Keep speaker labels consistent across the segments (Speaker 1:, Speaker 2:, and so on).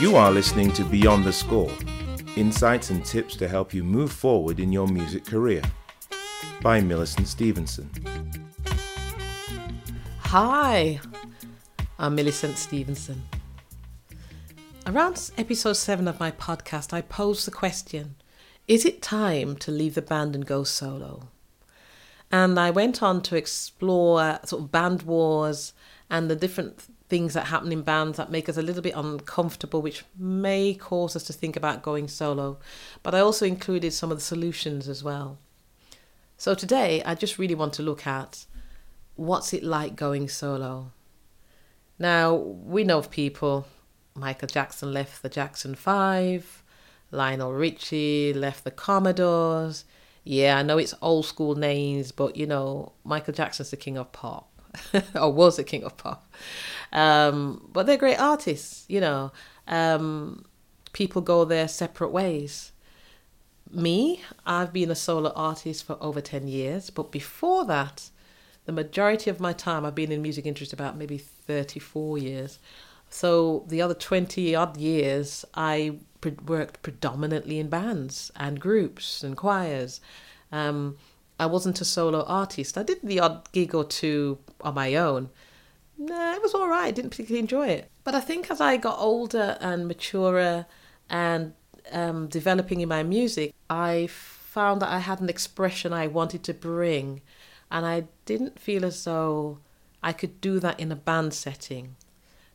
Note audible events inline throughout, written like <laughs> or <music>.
Speaker 1: You are listening to Beyond the Score insights and tips to help you move forward in your music career by Millicent Stevenson.
Speaker 2: Hi, I'm Millicent Stevenson. Around episode 7 of my podcast, I posed the question Is it time to leave the band and go solo? And I went on to explore sort of band wars and the different things that happen in bands that make us a little bit uncomfortable, which may cause us to think about going solo. But I also included some of the solutions as well. So today, I just really want to look at what's it like going solo. Now, we know of people, Michael Jackson left the Jackson 5, Lionel Richie left the Commodores. Yeah, I know it's old school names, but you know, Michael Jackson's the king of pop. <laughs> or was the king of pop. Um, but they're great artists, you know. Um, people go their separate ways. Me, I've been a solo artist for over 10 years, but before that, the majority of my time, I've been in music industry about maybe 34 years. So the other 20 odd years, I pre- worked predominantly in bands and groups and choirs. Um, I wasn't a solo artist. I did the odd gig or two on my own. Nah, it was all right. I didn't particularly enjoy it. But I think as I got older and maturer and um, developing in my music, I found that I had an expression I wanted to bring, and I didn't feel as though I could do that in a band setting.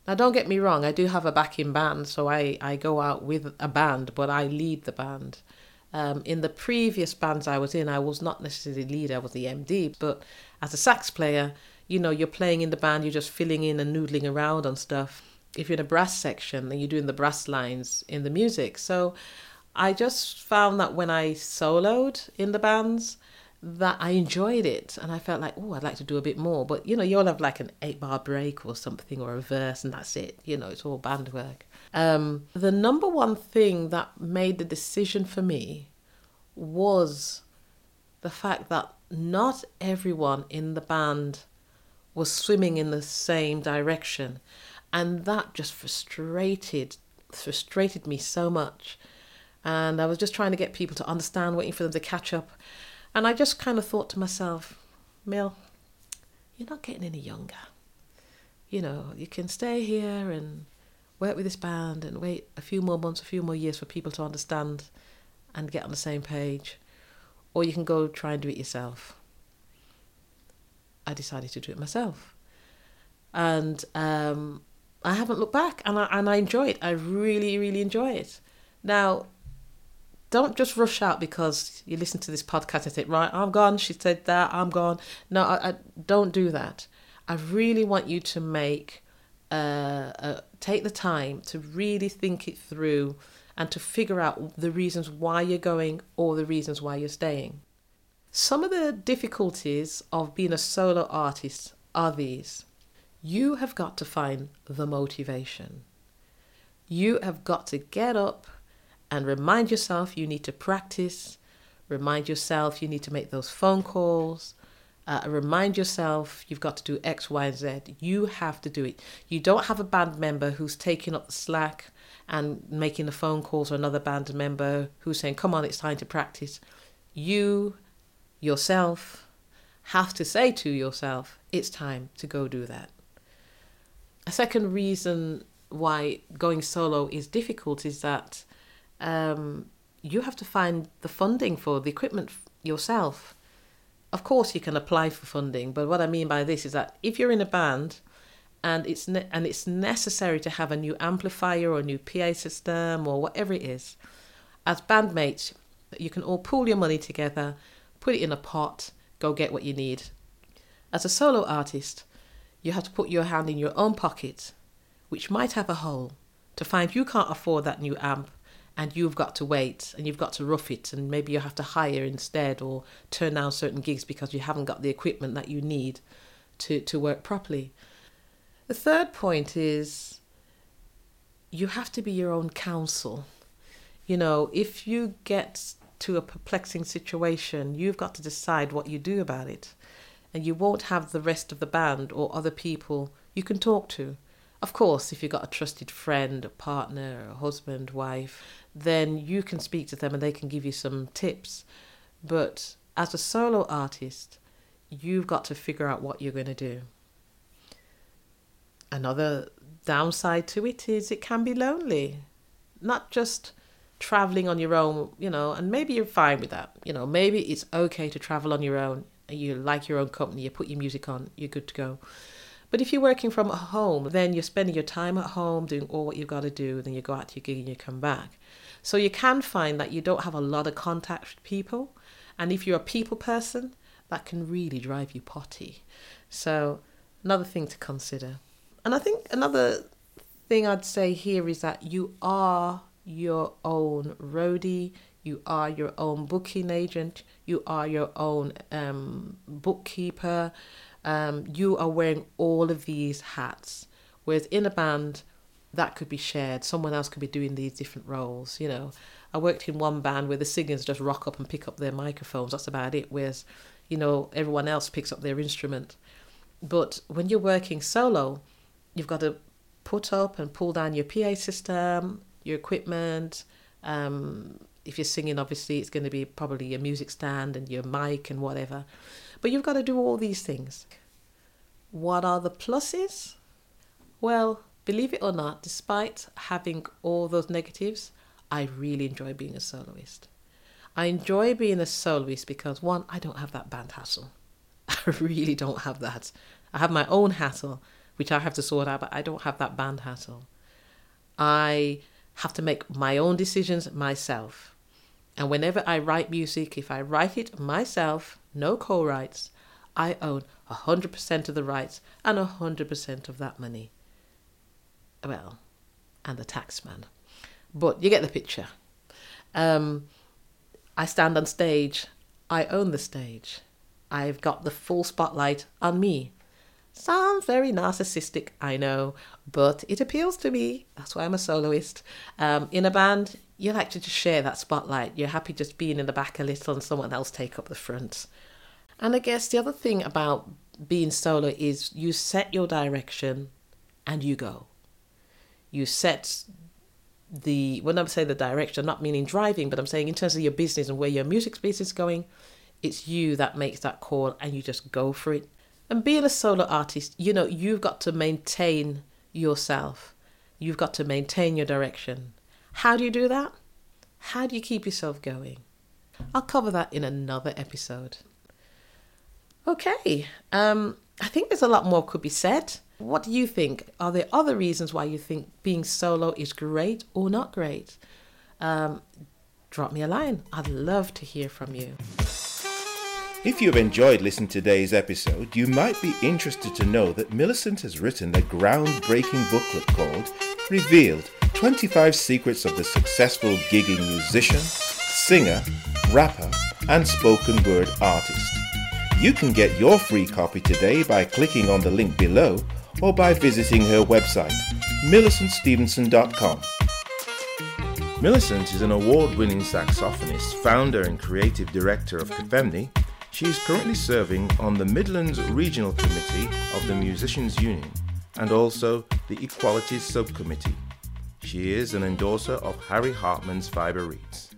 Speaker 2: Now, don't get me wrong, I do have a backing band, so I, I go out with a band, but I lead the band. Um, in the previous bands I was in, I was not necessarily leader, I was the MD, but as a sax player, you know, you're playing in the band, you're just filling in and noodling around on stuff. If you're in a brass section, then you're doing the brass lines in the music. So I just found that when I soloed in the bands, that I enjoyed it and I felt like, oh, I'd like to do a bit more. But you know, you all have like an eight bar break or something or a verse and that's it. You know, it's all band work. Um, the number one thing that made the decision for me was the fact that not everyone in the band was swimming in the same direction. And that just frustrated frustrated me so much. And I was just trying to get people to understand, waiting for them to catch up. And I just kind of thought to myself, Mill, you're not getting any younger. You know, you can stay here and work with this band and wait a few more months, a few more years for people to understand and get on the same page. Or you can go try and do it yourself. I decided to do it myself. And um, I haven't looked back and I, and I enjoy it. I really, really enjoy it. Now, don't just rush out because you listen to this podcast and say, right, I'm gone. She said that, I'm gone. No, I, I don't do that. I really want you to make uh, uh, take the time to really think it through and to figure out the reasons why you're going or the reasons why you're staying. Some of the difficulties of being a solo artist are these you have got to find the motivation. You have got to get up and remind yourself you need to practice, remind yourself you need to make those phone calls, uh, remind yourself you've got to do X, Y, and Z. You have to do it. You don't have a band member who's taking up the slack and making the phone calls or another band member who's saying, Come on, it's time to practice. You yourself have to say to yourself, It's time to go do that. A second reason why going solo is difficult is that um, you have to find the funding for the equipment yourself of course, you can apply for funding, but what I mean by this is that if you're in a band and it's ne- and it's necessary to have a new amplifier or a new PA system or whatever it is, as bandmates, you can all pool your money together, put it in a pot, go get what you need. As a solo artist, you have to put your hand in your own pocket, which might have a hole, to find you can't afford that new amp and you've got to wait and you've got to rough it and maybe you have to hire instead or turn down certain gigs because you haven't got the equipment that you need to, to work properly. The third point is you have to be your own counsel. You know, if you get to a perplexing situation, you've got to decide what you do about it. And you won't have the rest of the band or other people you can talk to. Of course, if you've got a trusted friend, a partner, a husband, wife, then you can speak to them and they can give you some tips. But as a solo artist, you've got to figure out what you're going to do. Another downside to it is it can be lonely. Not just traveling on your own, you know, and maybe you're fine with that. You know, maybe it's okay to travel on your own. You like your own company, you put your music on, you're good to go. But if you're working from home, then you're spending your time at home doing all what you've got to do, then you go out to your gig and you come back. So you can find that you don't have a lot of contact with people. And if you're a people person, that can really drive you potty. So another thing to consider. And I think another thing I'd say here is that you are your own roadie, you are your own booking agent, you are your own um, bookkeeper, um, you are wearing all of these hats. Whereas in a band, that could be shared. Someone else could be doing these different roles. You know, I worked in one band where the singers just rock up and pick up their microphones. That's about it. Whereas, you know, everyone else picks up their instrument. But when you're working solo, you've got to put up and pull down your PA system, your equipment. Um, if you're singing, obviously, it's going to be probably your music stand and your mic and whatever. But you've got to do all these things. What are the pluses? Well, believe it or not, despite having all those negatives, I really enjoy being a soloist. I enjoy being a soloist because one, I don't have that band hassle. <laughs> I really don't have that. I have my own hassle, which I have to sort out, but I don't have that band hassle. I have to make my own decisions myself. And whenever I write music, if I write it myself, no co rights. I own 100% of the rights and 100% of that money. Well, and the taxman. But you get the picture. Um, I stand on stage, I own the stage. I've got the full spotlight on me. Sounds very narcissistic, I know, but it appeals to me. That's why I'm a soloist. Um, in a band, you like to just share that spotlight. You're happy just being in the back a little and someone else take up the front. And I guess the other thing about being solo is you set your direction and you go. You set the when I say the direction, I'm not meaning driving, but I'm saying in terms of your business and where your music space is going, it's you that makes that call and you just go for it. And being a solo artist, you know, you've got to maintain yourself. You've got to maintain your direction. How do you do that? How do you keep yourself going? I'll cover that in another episode. Okay, um, I think there's a lot more could be said. What do you think? Are there other reasons why you think being solo is great or not great? Um, drop me a line. I'd love to hear from you.
Speaker 1: If you've enjoyed listening to today's episode, you might be interested to know that Millicent has written a groundbreaking booklet called Revealed 25 Secrets of the Successful Gigging Musician, Singer, Rapper, and Spoken Word Artist. You can get your free copy today by clicking on the link below or by visiting her website, millicentstevenson.com. Millicent is an award winning saxophonist, founder, and creative director of Kafemni. She is currently serving on the Midlands Regional Committee of the Musicians Union and also the Equalities Subcommittee. She is an endorser of Harry Hartmann's Fiber Reeds.